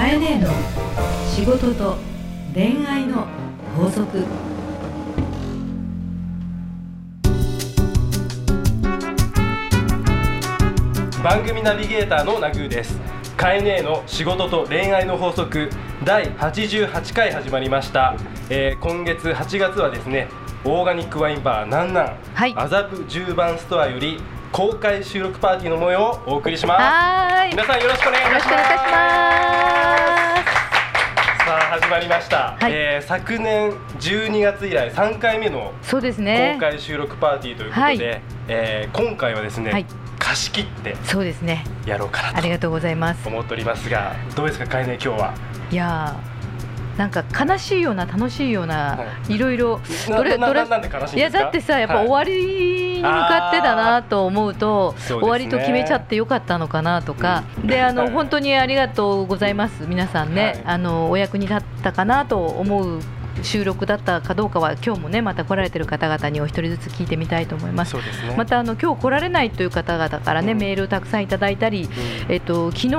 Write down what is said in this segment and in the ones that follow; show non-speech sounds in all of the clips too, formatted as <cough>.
かえねえの仕事と恋愛の法則。番組ナビゲーターのナグーです。カエネーの仕事と恋愛の法則。第88回始まりました、えー今月8月はですねオーガニックワインバーなんなん、はい。麻布十番ストアより公開収録パーティーの模様をお送りしますはーい。よ皆さんよろしくお願いしますさあ始まりました、はいえー昨年12月以来3回目の。そうですね。公開収録パーティーということで、はいえー今回はですね、はい貸し切ってそうですね。やろうかなとありがとうございます。思っておりますがどうですかかえね今日は？いやーなんか悲しいような楽しいような、、はいろいろなどれどれなんで悲しいやですか？だってさやっぱはい終わりに向かってだなと思うと、ね。終わりと決めちゃってよかったのかなとか、であの、はい。本当にありがとうございます皆さんね、はい。あのお役に立ったかなと思う収録だったかどうかは今日もねまた来られてる方々にお一人ずつ聞いてみたいと思います。すね。またあの今日来られないという方々からね、うん。メールをたくさんいただいたり、うん。えっと昨日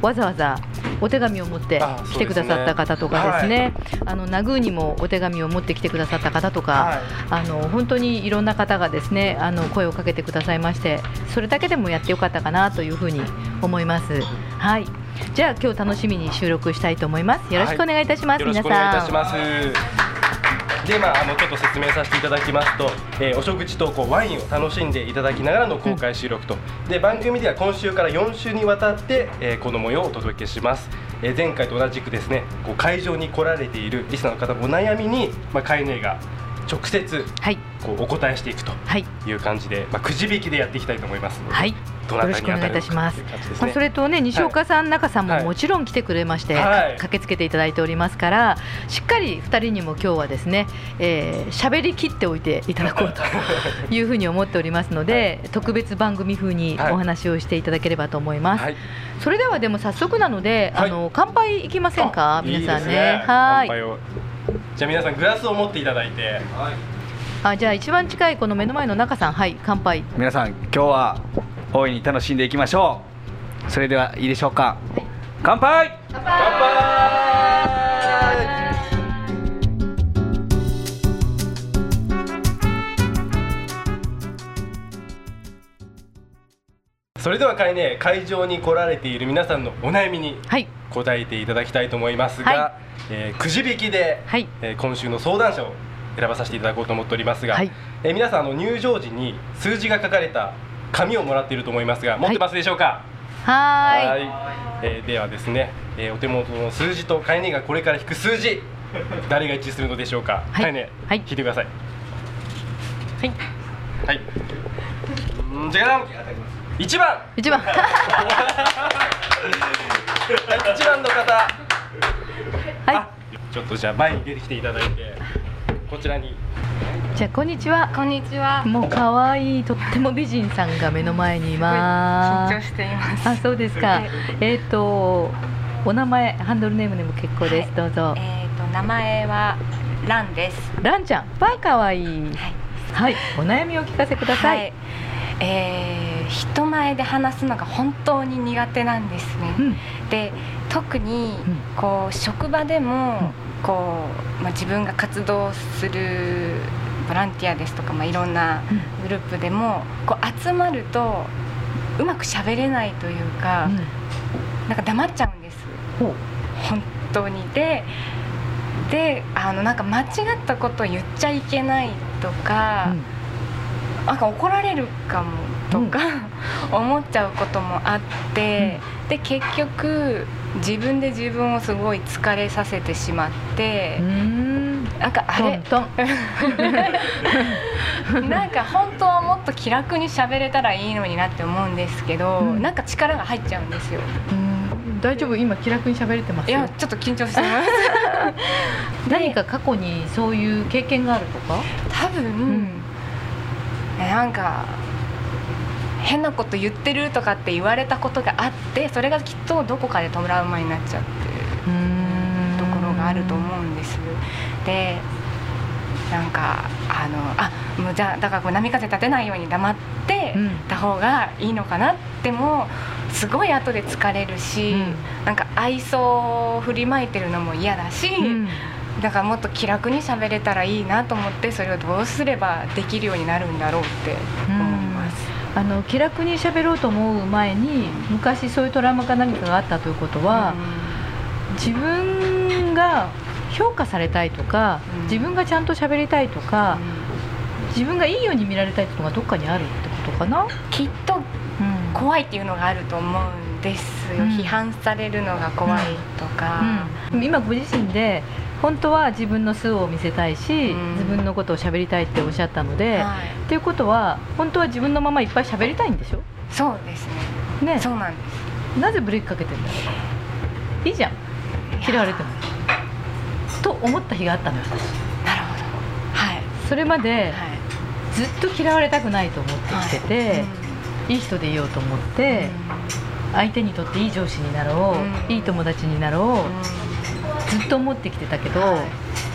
わざわざお手紙を持ってあ来てくださった方とかですね、あのナグーにもお手紙を持ってきてくださった方とか、はいあの本当にいろんな方がですねあの声をかけてくださいまして、それだけでもやってよかったかなというふうに思います。はい。じゃあ今日楽しみに収録したいと思います。よろしくお願いいたします。皆さん。でまあ、あのちょっと説明させていただきますと、えーお食事とこうワインを楽しんでいただきながらの公開収録と、で番組では今週から4週にわたって、えーこの模様をお届けします、えー前回と同じくですねこう会場に来られているリスナーの方のお悩みに、まあ、カイネが直接はい。こうお答えしていくとはい。いう感じで、まあ、くじ引きでやっていきたいと思いますはい。よろしくお願いいたします。まあ、ね。それとね西岡さん、中さんもはいもちろん来てくれまして、はい。駆けつけていただいておりますからしっかり2人にも今日はですね喋、えー喋り切っておいていただこうと <laughs> いうふうに思っておりますので、特別番組風にはい。お話をしていただければと思います、はい。それではでも早速なので、はい。あの乾杯いきませんか？あ皆さんね。いい。ですねはい。乾杯を。じゃあ皆さんグラスを持っていただいて、あじゃあ一番近いこの目の前の中さん。はい乾杯。皆さん今日は大いに楽しんでいきましょう。それではいいでしょうか。乾杯！乾杯！それでは会ね会場に来られている皆さんのお悩みにはい。答えていただきたいと思いますが、はい。えーくじ引きで、はい。えー今週の相談者を選ばさせていただこうと思っておりますが、はい。えー皆さんあの入場時に数字が書かれた紙をもらっていると思いますが持ってますでしょうか、はーい。えーではですね、えーお手元の数字とカイネがこれから引く数字誰が一致するのでしょうか、はい。カイネ、はい。引いてください。はい。はい。うんじゃじゃん1番。一番。はい1番の方。はい。あちょっとじゃあ前に出てきていただいてこちらにじゃあこんにちはこんにちは。もう可愛いとっても美人さんが目の前にいます。緊張しています。あ、そうですか。えっ、とお名前ハンドルネームでも結構です。どうぞ。えっ、と名前はランです。ランちゃん、バー可愛いい。はい。はい、お悩みを聞かせくださ。はいい。えー人前で話すのが本当に苦手なんですね。うん、で特にうんこう職場でもこう、まあ、自分が活動するボランティアですとか、まあ、いろんなグループでもこう集まるとうまく喋れないというか、うん。なんか黙っちゃうんです。本当に。でであのなんか間違ったことを言っちゃいけないとか、なんか怒られるかもとか、思っちゃうこともあって、で結局自分で自分をすごい疲れさせてしまってう、ん。なんかあれ？トン。<laughs> なんか本当はもっと気楽に喋れたらいいのになって思うんですけど、うんなんか力が入っちゃうんですよ。うん大丈夫？今気楽に喋れてます？よいや。ちょっと緊張してます。<laughs> 何か過去にそういう経験があるとか？多分、んえなんか変なこと言ってるとかって言われたことがあってそれがきっとどこかでトラウマになっちゃってるところがあると思うんです。でなんかあのあもうじゃあだからこう波風立てないように黙ってた方がいいのかなってもすごい後で疲れるし、うん。なんか愛想を振りまいてるのも嫌だし、うん。だからもっと気楽に喋れたらいいなと思ってそれをどうすればできるようになるんだろうって思います。あの気楽に喋ろうと思う前に昔そういうトラウマか何かがあったということは、自分が評価されたいとか、うん。自分がちゃんと喋りたいとか、自分がいいように見られたいっていうのがどっかにあるってことかな、きっとうん。怖いっていうのがあると思うんですよ、うん。批判されるのが怖いとか、うん、今ご自身で本当は自分の素を見せたいし、うん。自分のことを喋りたいっておっしゃったので、はい。っていうことは本当は自分のままいっぱい喋りたいんでしょ？そうですね。ね。そうなんです。なぜブレーキかけてんだろう？いいじゃん。嫌われてもと思った日があったのよ。私なるほど。はい。それまではい。ずっと嫌われたくないと思ってきてて、はい。いい人でいようと思って、相手にとっていい上司になろう、うん。いい友達になろう、うん。ずっと思ってきてたけど、はい。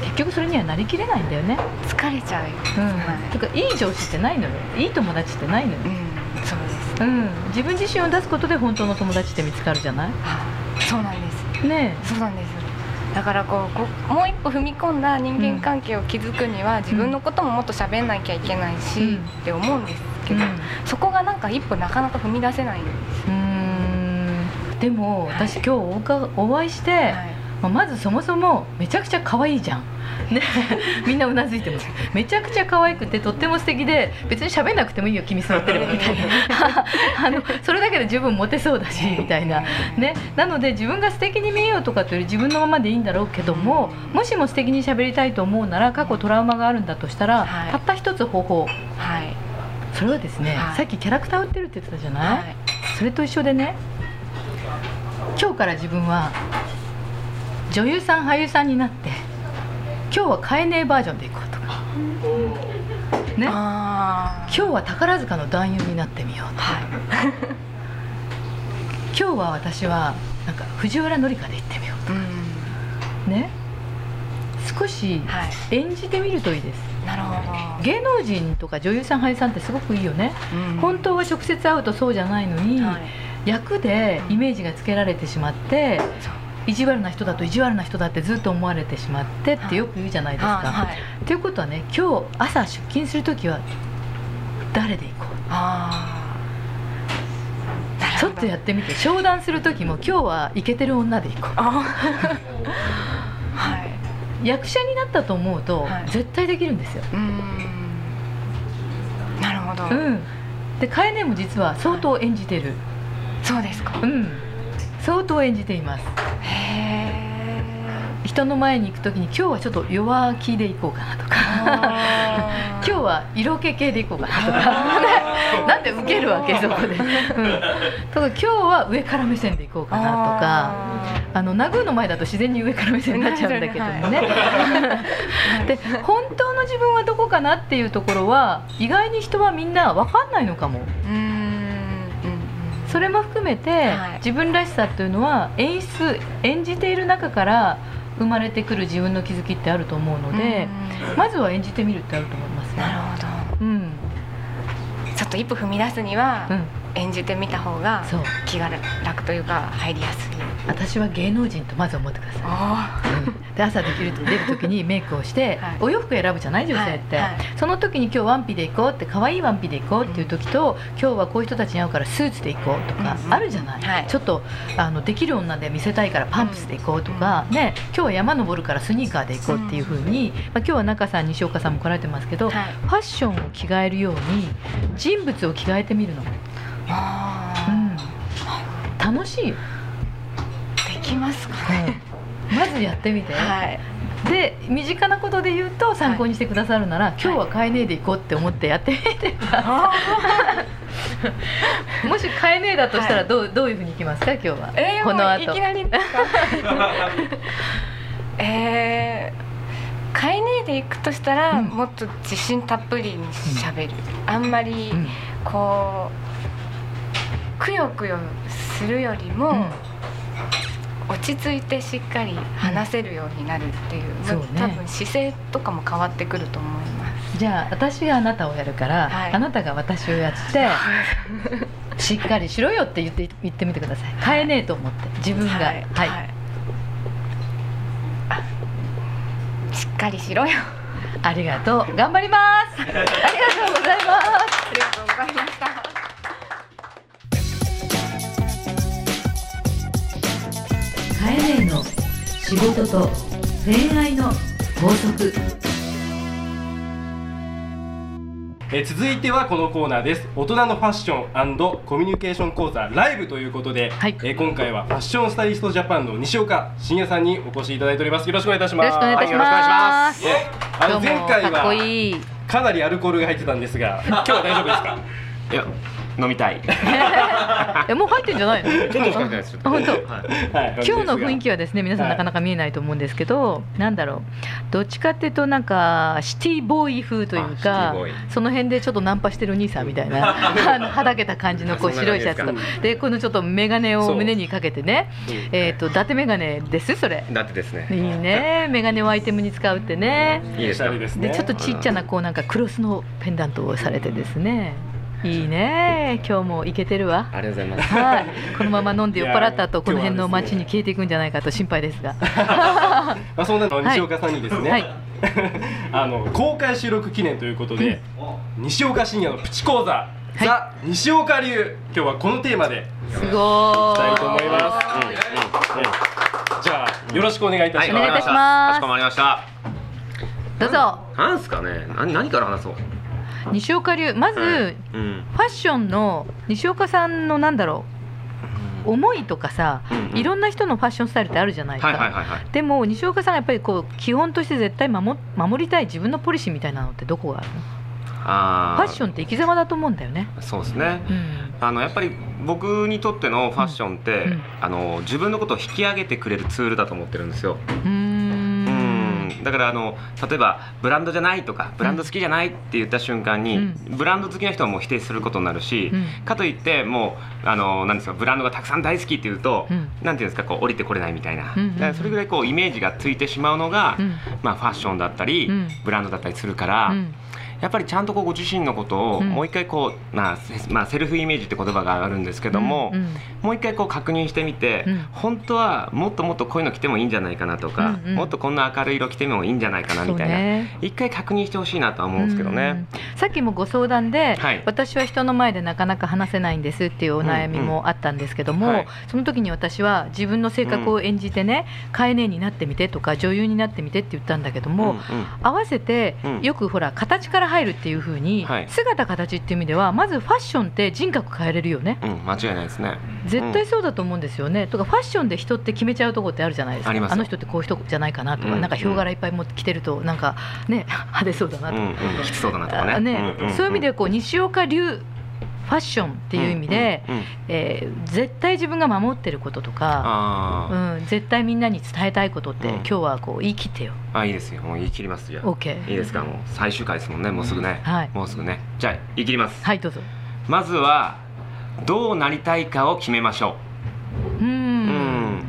結局それにはなりきれないんだよね、疲れちゃうよ、うん。はい。てかいい上司ってないのよ。いい友達ってないのよ、うん。そうです。うん、自分自身を出すことで本当の友達って見つかるじゃない？はいそうなんです。ねそうなんですだからこうもう一歩踏み込んだ人間関係を築くには、自分のことももっと喋んなきゃいけないし、うん。って思うんですえ、うん。けど、そこがなんか一歩なかなか踏み出せないんですうーん。でもはい。私今日おかお会いして、はいまあまずそもそもめちゃくちゃ可愛いじゃん。ね、<laughs> みんなうなずいてます。めちゃくちゃ可愛くてとっても素敵で別に喋んなくてもいいよ君座ってればみたいな。<laughs> あのそれだけで十分モテそうだしみたいな、ね、なので自分が素敵に見えようとかというより自分のままでいいんだろうけどももしも素敵に喋りたいと思うなら過去トラウマがあるんだとしたら、はい。たった一つ方法。はい。それはですね、はい。さっきキャラクター売ってるって言ってたじゃない、はい。それと一緒でね今日から自分は女優さん俳優さんになって今日は買えねえバージョンでいこうとか。ね。今あ日は宝塚の男優になってみようとか、<laughs> 今日は私はなんか藤原紀香で行ってみよーうん。うね。少しはい。演じてみるといいです。なるほ芸能人とか女優さん俳優さんってすごくいいよね、ど、うん。本当は直接会うとそうじゃないのに、はい。役でイメージがつけられてしまってそう意地悪な人だと意地悪な人だってずっと思われてしまってってよく言うじゃないですか。はい。はい。ということはね今日朝出勤する時は誰で行こう？ちょっとやってみて。商談する時も今日はイケてる女で行こあ <laughs> はい、う役者になったと思うと、はい。絶対できるんですよ。なるほど、うん、でカエネも実は相当演じてる、そうですか。うん、相当演じています。人の前に行く時に今日はちょっと弱気で行こうかなとか。今日は色気系で行こうかなとか。なんで受けるわけそこで、うん、とか今日は上から目線で行こうかなとか。あの殴るの前だと自然に上から目線になっちゃうんだけどもね。<laughs> で本当の自分はどこかなっていうところは意外に人はみんな分かんないのかも。うんそれも含めて、はい。自分らしさというのは演出演じている中から生まれてくる自分の気づきってあると思うので、うん。まずは演じてみるってあると思いますねなるほうん。どちょっと一歩踏み出すには、うん。演じてみた方がそう。気が楽というか入りやすい。私は芸能人とまず思ってください。あで朝できる出る時にメイクをして、<laughs> はいお洋服選ぶじゃない女性って、はいはいその時に今日ワンピで行こうって可愛いワンピで行こうっていう時と、今日はこういう人たちに会うからスーツで行こうとかうんうんあるじゃない、はいちょっとあのできる女で見せたいからパンプスで行こうとか、ね今日は山登るからスニーカーで行こうっていう風に、まあ、今日は中さん西岡さんも来られてますけど、はいファッションを着替えるように人物を着替えてみるの、楽しい。できますかね、まずやってみて、はい。で身近なことで言うと参考にしてくださるなら、今日は買えねえで行こうって思ってやってみてください。もし買えねえだとしたらどう,、どういうふうにいきますか？今日は、えー、この後。いきなり <laughs> えー、買えねえで行くとしたら、うん。もっと自信たっぷりにしゃべる、あんまりうん。こうくよくよするよりも、うん落ち着いてしっかり話せるようになるっていう,、そうね。多分姿勢とかも変わってくると思います。じゃあ私があなたをやるから、はい。あなたが私をやって <laughs> しっかりしろよって言って言ってみてください。変えねえと思って自分が。ははい。い、あしっかりしろよ。ありがとう。頑張ります。<laughs> ありがとうございます。ありがとうございました。カエネの仕事と恋愛の法則。えー続いてはこのコーナーです。大人のファッションコミュニケーション講座ライブということで、はい。えー今回はファッションスタイリストジャパンの西岡真也さんにお越しいただいております。よろしくお願いいたしよます。ろしくお願いいたしはよろくお願い。しまますあの前回はいい。かなりアルコールが入ってたんですが今日は大丈夫ですか？いや飲みたい。<laughs> えもう入ってんじゃないの？ちょっとしか入ってないです。あ本当？はい。はい。今日の雰囲気はですね皆さんはいなかなか見えないと思うんですけど、なんだろう。どっちかっていうとなんかシティボーイ風というかその辺でちょっとナンパしてるお兄さんみたいな <laughs> あのはだけた感じのこう白いシャツ。とでこのちょっと眼鏡を胸にかけてねえっ、と伊達眼鏡です？それ。だってですね。いいね。眼鏡をアイテムに使うってね。いいですね。でちょっとちっちゃなこうなんかクロスのペンダントをされてですねいいね。今日もイケてるわ。ありがとうございます。はい、このまま飲んで酔っ払った後この辺の街に消えていくんじゃないかと心配ですが。<laughs> まあそんなの西岡さんにですね、はい。<laughs> あの公開収録記念ということで、西岡深也のプチ講座、い。ザ西岡流。今日はこのテーマですごい。きたいと思いーます。じゃあよろしくお願いいたします。お願いいたします。かしこまりました。どうぞ。なんすかね。何何から話そう西岡流まず、はい。うん。ファッションの西岡さんのなんだろう思いとかさ、うんうん。いろんな人のファッションスタイルってあるじゃないか、はいはいはいはい。でも西岡さんがやっぱりこう基本として絶対守守りたい自分のポリシーみたいなのってどこがあるの？あファッションって生き様だと思うんだよね。そうですね。うん。あのやっぱり僕にとってのファッションって、うん。あの自分のことを引き上げてくれるツールだと思ってるんですよ。うんだからあの例えばブランドじゃないとかブランド好きじゃないって言った瞬間に、うん。ブランド好きな人はもう否定することになるし、うん。かといってもうあのなんですかブランドがたくさん大好きっていうと、うん。なんていうんですかこう降りてこれないみたいな、うんそれぐらいこうイメージがついてしまうのが、うん。まあ、ファッションだったり、うん。ブランドだったりするから、うんやっぱりちゃんとこうご自身のことをうん。もう一回こう、まあせまあ、セルフイメージって言葉があるんですけども、うんうん。もう一回こう確認してみて、うん。本当はもっともっとこういうの着てもいいんじゃないかなとか、うんうん。もっとこんな明るい色着てもいいんじゃないかなみたいな、ね。一回確認してほしいなとは思うんですけどね。うんさっきもご相談で、はい。私は人の前でなかなか話せないんですっていうお悩みもあったんですけども、うん。うんはい。その時に私は自分の性格を演じてね、カエネになってみてとか女優になってみてって言ったんだけども、うんうん。合わせてうん。よくほら形から入るっていう風に、はい。姿形っていう意味ではまずファッションって人格変えれるよね。うん、間違いないですね。絶対そうだと思うんですよね、とかファッションで人って決めちゃうとこってあるじゃないですか。ありますよ。の人ってこういう人じゃないかなとか、うんなんかヒョウ柄いっぱい持ってきてるとなんかね <laughs> 派手そうだなとか、うんうん、きつそうだなとかね。あねんんん。そういう意味でこう西岡流ファッションっていう意味で、うんうんうん。えー絶対自分が守ってることとか、うん、絶対みんなに伝えたいことって、うん。今日はこう言い切ってよ。あいいですよ。もう言い切りますじゃあ。OK いいですか？もう最終回ですもんねもうすぐね、はい。もうすぐね。じゃあ言い切ります、はいどうぞ。まずはどうなりたいかを決めましょう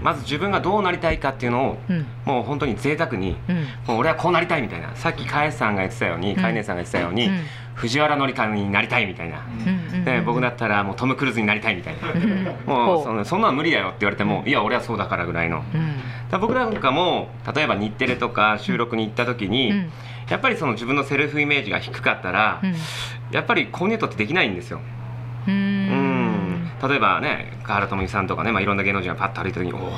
まず自分がどうなりたいかっていうのをうん。もう本当に贅沢にうん。もう俺はこうなりたいみたいな。さっきカエさんが言ってたように、ん。カエ姉さんが言ってたように、うん。藤原紀香になりたいみたいな、うん。うん。で僕だったらもうトム・クルーズになりたいみたいな、うん。もほう。そのそんなの無理だよって言われても、いや俺はそうだからぐらいの。うん。だ僕なんかも例えば日テレとか収録に行った時に、うん。やっぱりその自分のセルフイメージが低かったら、うん。やっぱりコーディネートってできないんですよ。うん例えばね華原朋美さんとかね、まあ、いろんな芸能人がパッと歩いた時に「おお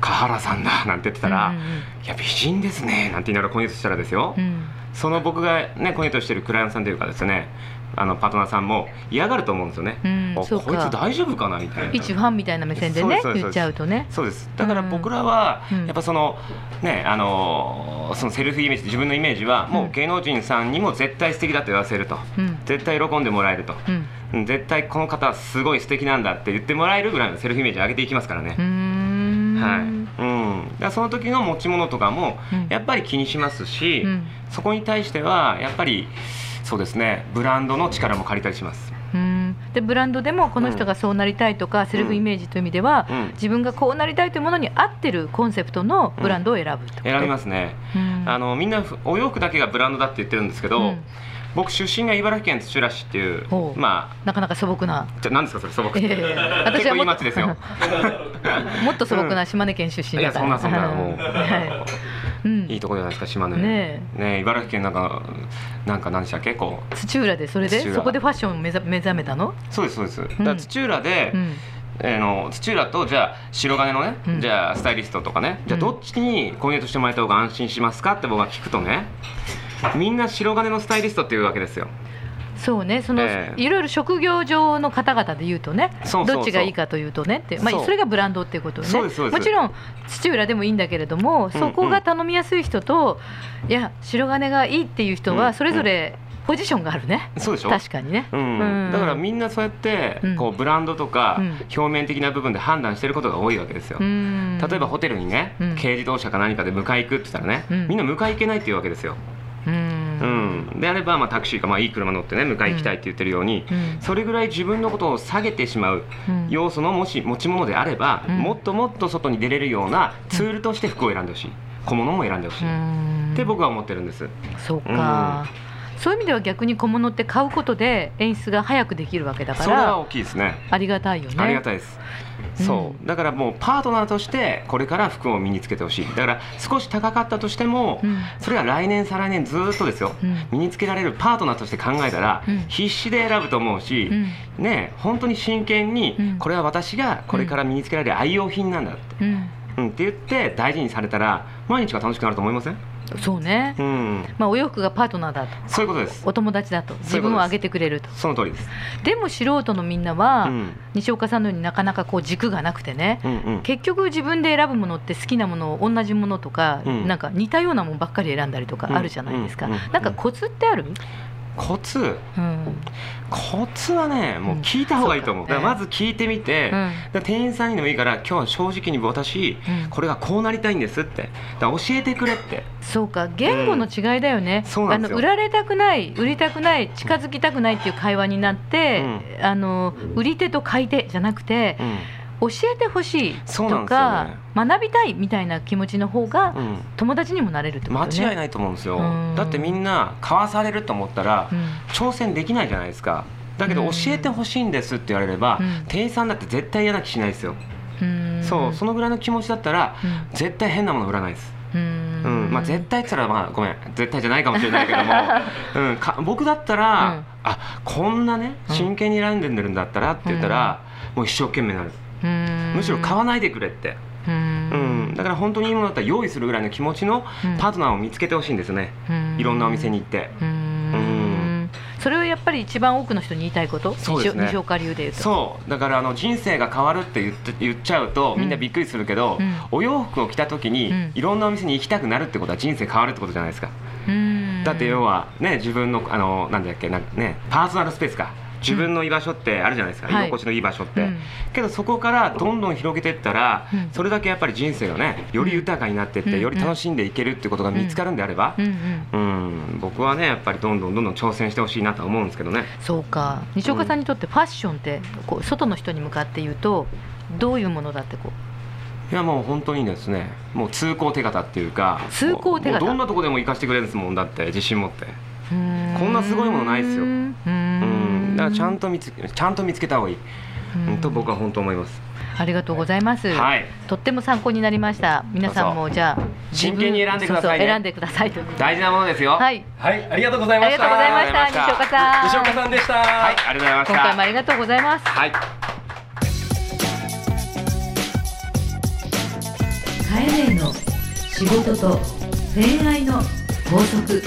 華原さんだ」なんて言ってたら「うんうんいや美人ですね」なんて言いながらコーディネートしたらですよ、うん。その僕がねコーディネートしてるクライアントさんというかですねあのパートナーさんも嫌がると思うんですよね。うんこいつ大丈夫かな？みたいな。一ファンみたいな目線でね言っちゃうとね。そうです。だから僕らはうん。やっぱそのねあのそのセルフイメージ自分のイメージはもう芸能人さんにも絶対素敵だと言わせると。うん。絶対喜んでもらえると。うん。うん絶対この方はすごい素敵なんだって言ってもらえるぐらいのセルフイメージ上げていきますからね。はい。うん。だその時の持ち物とかもうん。やっぱり気にしますしうん。そこに対してはやっぱりそうですね。ブランドの力も借りたりします。うん。でブランドでもこの人がそうなりたいとか、セルフイメージという意味では、うん。自分がこうなりたいというものに合ってるコンセプトのブランドを選ぶってこと、選びますね、うん。あのみんなふお洋服だけがブランドだって言ってるんですけど、うん。僕出身が茨城県土浦市っていうまなかなか素朴な。あじゃ何ですかそれ素朴って、いやいやいや結構いいもっと街ですよ。<laughs> もっと素朴な島根県出身だから、いやそんなそんなもう。はい。うんいいとこじゃないですか島根。ねね茨城県なんかなんか何でしたっけこう。土浦でそれで？そこでファッションを目覚目覚めたの、そうですそうです、だから土浦で、うん。えーの土浦とじゃあ白金のね、うん。じゃあスタイリストとかねじゃあどっちにコーディネートしてもらえた方が安心しますかって僕が聞くとねみんな白金のスタイリストっていうわけですよそうね。その、ええ。いろいろ職業上の方々で言うとねどっちがいいかというとねって、まあ、それがブランドっていうことよねもちろん土浦でもいいんだけれどもそこが頼みやすい人と、いや白金がいいっていう人うんはそれぞれポジションがあるね、そうでしょ？確かにね、うん。うん。だからみんなそうやってうん。こうブランドとかうん。表面的な部分で判断してることが多いわけですよ、うん。例えばホテルにね、うん。軽自動車か何かで迎え行くって言ったらね、うん。みんな迎え行けないっていうわけですよ、うんうんであればまあタクシーかまあいい車乗ってね迎え行きたいって言ってるように、うん。それぐらい自分のことを下げてしまううん。要素のもし持ち物であれば、うん。もっともっと外に出れるようなツールとして服を選んでほしい。小物も選んでほしい、うん。って僕は思ってるんです。そうか、そういう意味では逆に小物って買うことで演出が早くできるわけだからそれは大きいですねありがたいよねありがたいです、そう。だからもうパートナーとしてこれから服を身につけてほしい。だから少し高かったとしても、うん。それは来年再来年ずーっとですよ、うん。身につけられるパートナーとして考えたら、うん。必死で選ぶと思うし、うん。ね本当に真剣に、うん。これは私がこれから身につけられる愛用品なんだって、うん。うん、って言って大事にされたら毎日が楽しくなると思いません？そうね、うん。まあ、お洋服がパートナーだと。そういうことです。お友達だと。自分を上げてくれると。その通りです。でも素人のみんなは、うん。西岡さんのようになかなかこう軸がなくてね、うんうん。結局自分で選ぶものって好きなものを同じものとか、うん。なんか似たようなものばっかり選んだりとかうん。あるじゃないですか、うんうん。なんかコツってある、コツ。うん。コツはねもう聞いた方がいいと思う,、うんそうか。だからまず聞いてみて、うん。店員さんにでもいいから今日は正直に私、うん。これがこうなりたいんですって。教えてくれって。そうか。言語の違いだよね、あの売られたくない売りたくない近づきたくないっていう会話になって、あの売り手と買い手じゃなくて、教えてほしいとですよね。か、学びたいみたいな気持ちの方が、友達にもなれるってこと間ね違いないと思うんですよ。うん。だってみんな買わされると思ったら、うん。挑戦できないじゃないですか。だけどうん。教えてほしいんですって言われれば、うん。店員さんだって絶対嫌な気しないですよ、うん。そうそのぐらいの気持ちだったら、うん。絶対変なもの売らないです。うん。うん。まあ、絶対って言ったら、まあ、ごめん。絶対じゃないかもしれないけども、<laughs> うん、か僕だったら、うん。あこんなねうん。真剣に選んでるんだったらって言ったら、もう一生懸命になる、うんむしろ買わないでくれって、ううん。んだから本当にいいものだったら用意するぐらいの気持ちのうん。パートナーを見つけてほしいんですね、うん。いろんなお店に行って。うん。それはやっぱり一番多くの人に言いたいこと？そうですね。西岡流で言うと。そう。だからあの人生が変わるって言って言っちゃうとみんなびっくりするけど、うん。お洋服を着た時に、うん。いろんなお店に行きたくなるってことは人生変わるってことじゃないですか、うん。だって要はね自分のあのなんだっけなねパーソナルスペースか自分の居場所ってあるじゃないですか、はい。居心地のいい場所って、うん。けどそこからどんどん広げていったら、うん。それだけやっぱり人生がねより豊かになっていって、うん。より楽しんでいけるってことが見つかるんであればう、ん。僕はねやっぱりどんどんどんどん挑戦してほしいなとは思うんですけどね。そうか。西岡さんにとってファッションってこう外の人に向かって言うとどういうものだってこいやもう本当にですねもう通行手形っていうか通行手形。どんなとこでも行かしてくれるんですもんだって自信持って。うこんなすごいものないですよだからちゃんと見つちゃんと見つけた方がいい、うん、と僕は本当思います。ありがとうございます、はい。とっても参考になりました。皆さんもじゃあ真剣に選んでくださいね。そうそう選んでください大事なものですよ。はい。はい。ありがとうございました。西岡さん。西岡さんでした。はいありがとうございました。今回もありがとうございます。はい。カエネの仕事と恋愛の法則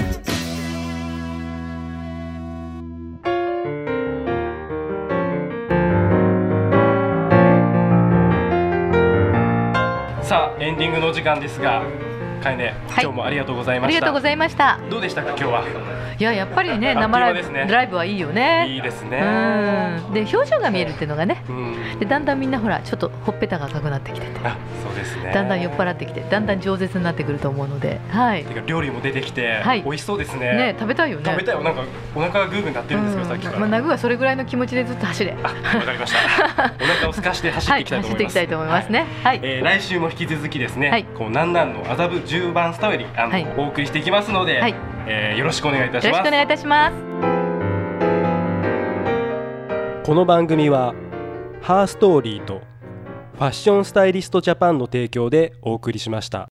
ングの時間ですが。かえね、今日もありがとうございました。ありがとうございました。どうでしたか今日は？いややっぱりね生ライブ間ですね。ライブはいいよね。いいですね。うん。で表情が見えるっていうのがね。うん。でだんだんみんなほらちょっとほっぺたが赤くなってきてて。あそうですね。だんだん酔っ払ってきてだんだん饒舌になってくると思うので。はい。料理も出てきて、はい。美味しそうですね。ね食べたいよね。食べたいよ。なんかお腹がグーグーなってるんですけど、さっきから、まあ、ナグはそれぐらいの気持ちでずっと走れ。あわかりました。<laughs> お腹を空かして走っていきたいと思います、はい走っていきたいと思いますね。はい。えー来週も引き続きですね、はい。こうなんなんの麻布十番スタイルあの、はい。お送りしていきますので、はい。えーよろしくお願いいたしよろますしくお願いいたします。この番組はハーストーリーとファッションスタイリストジャパンの提供でお送りしました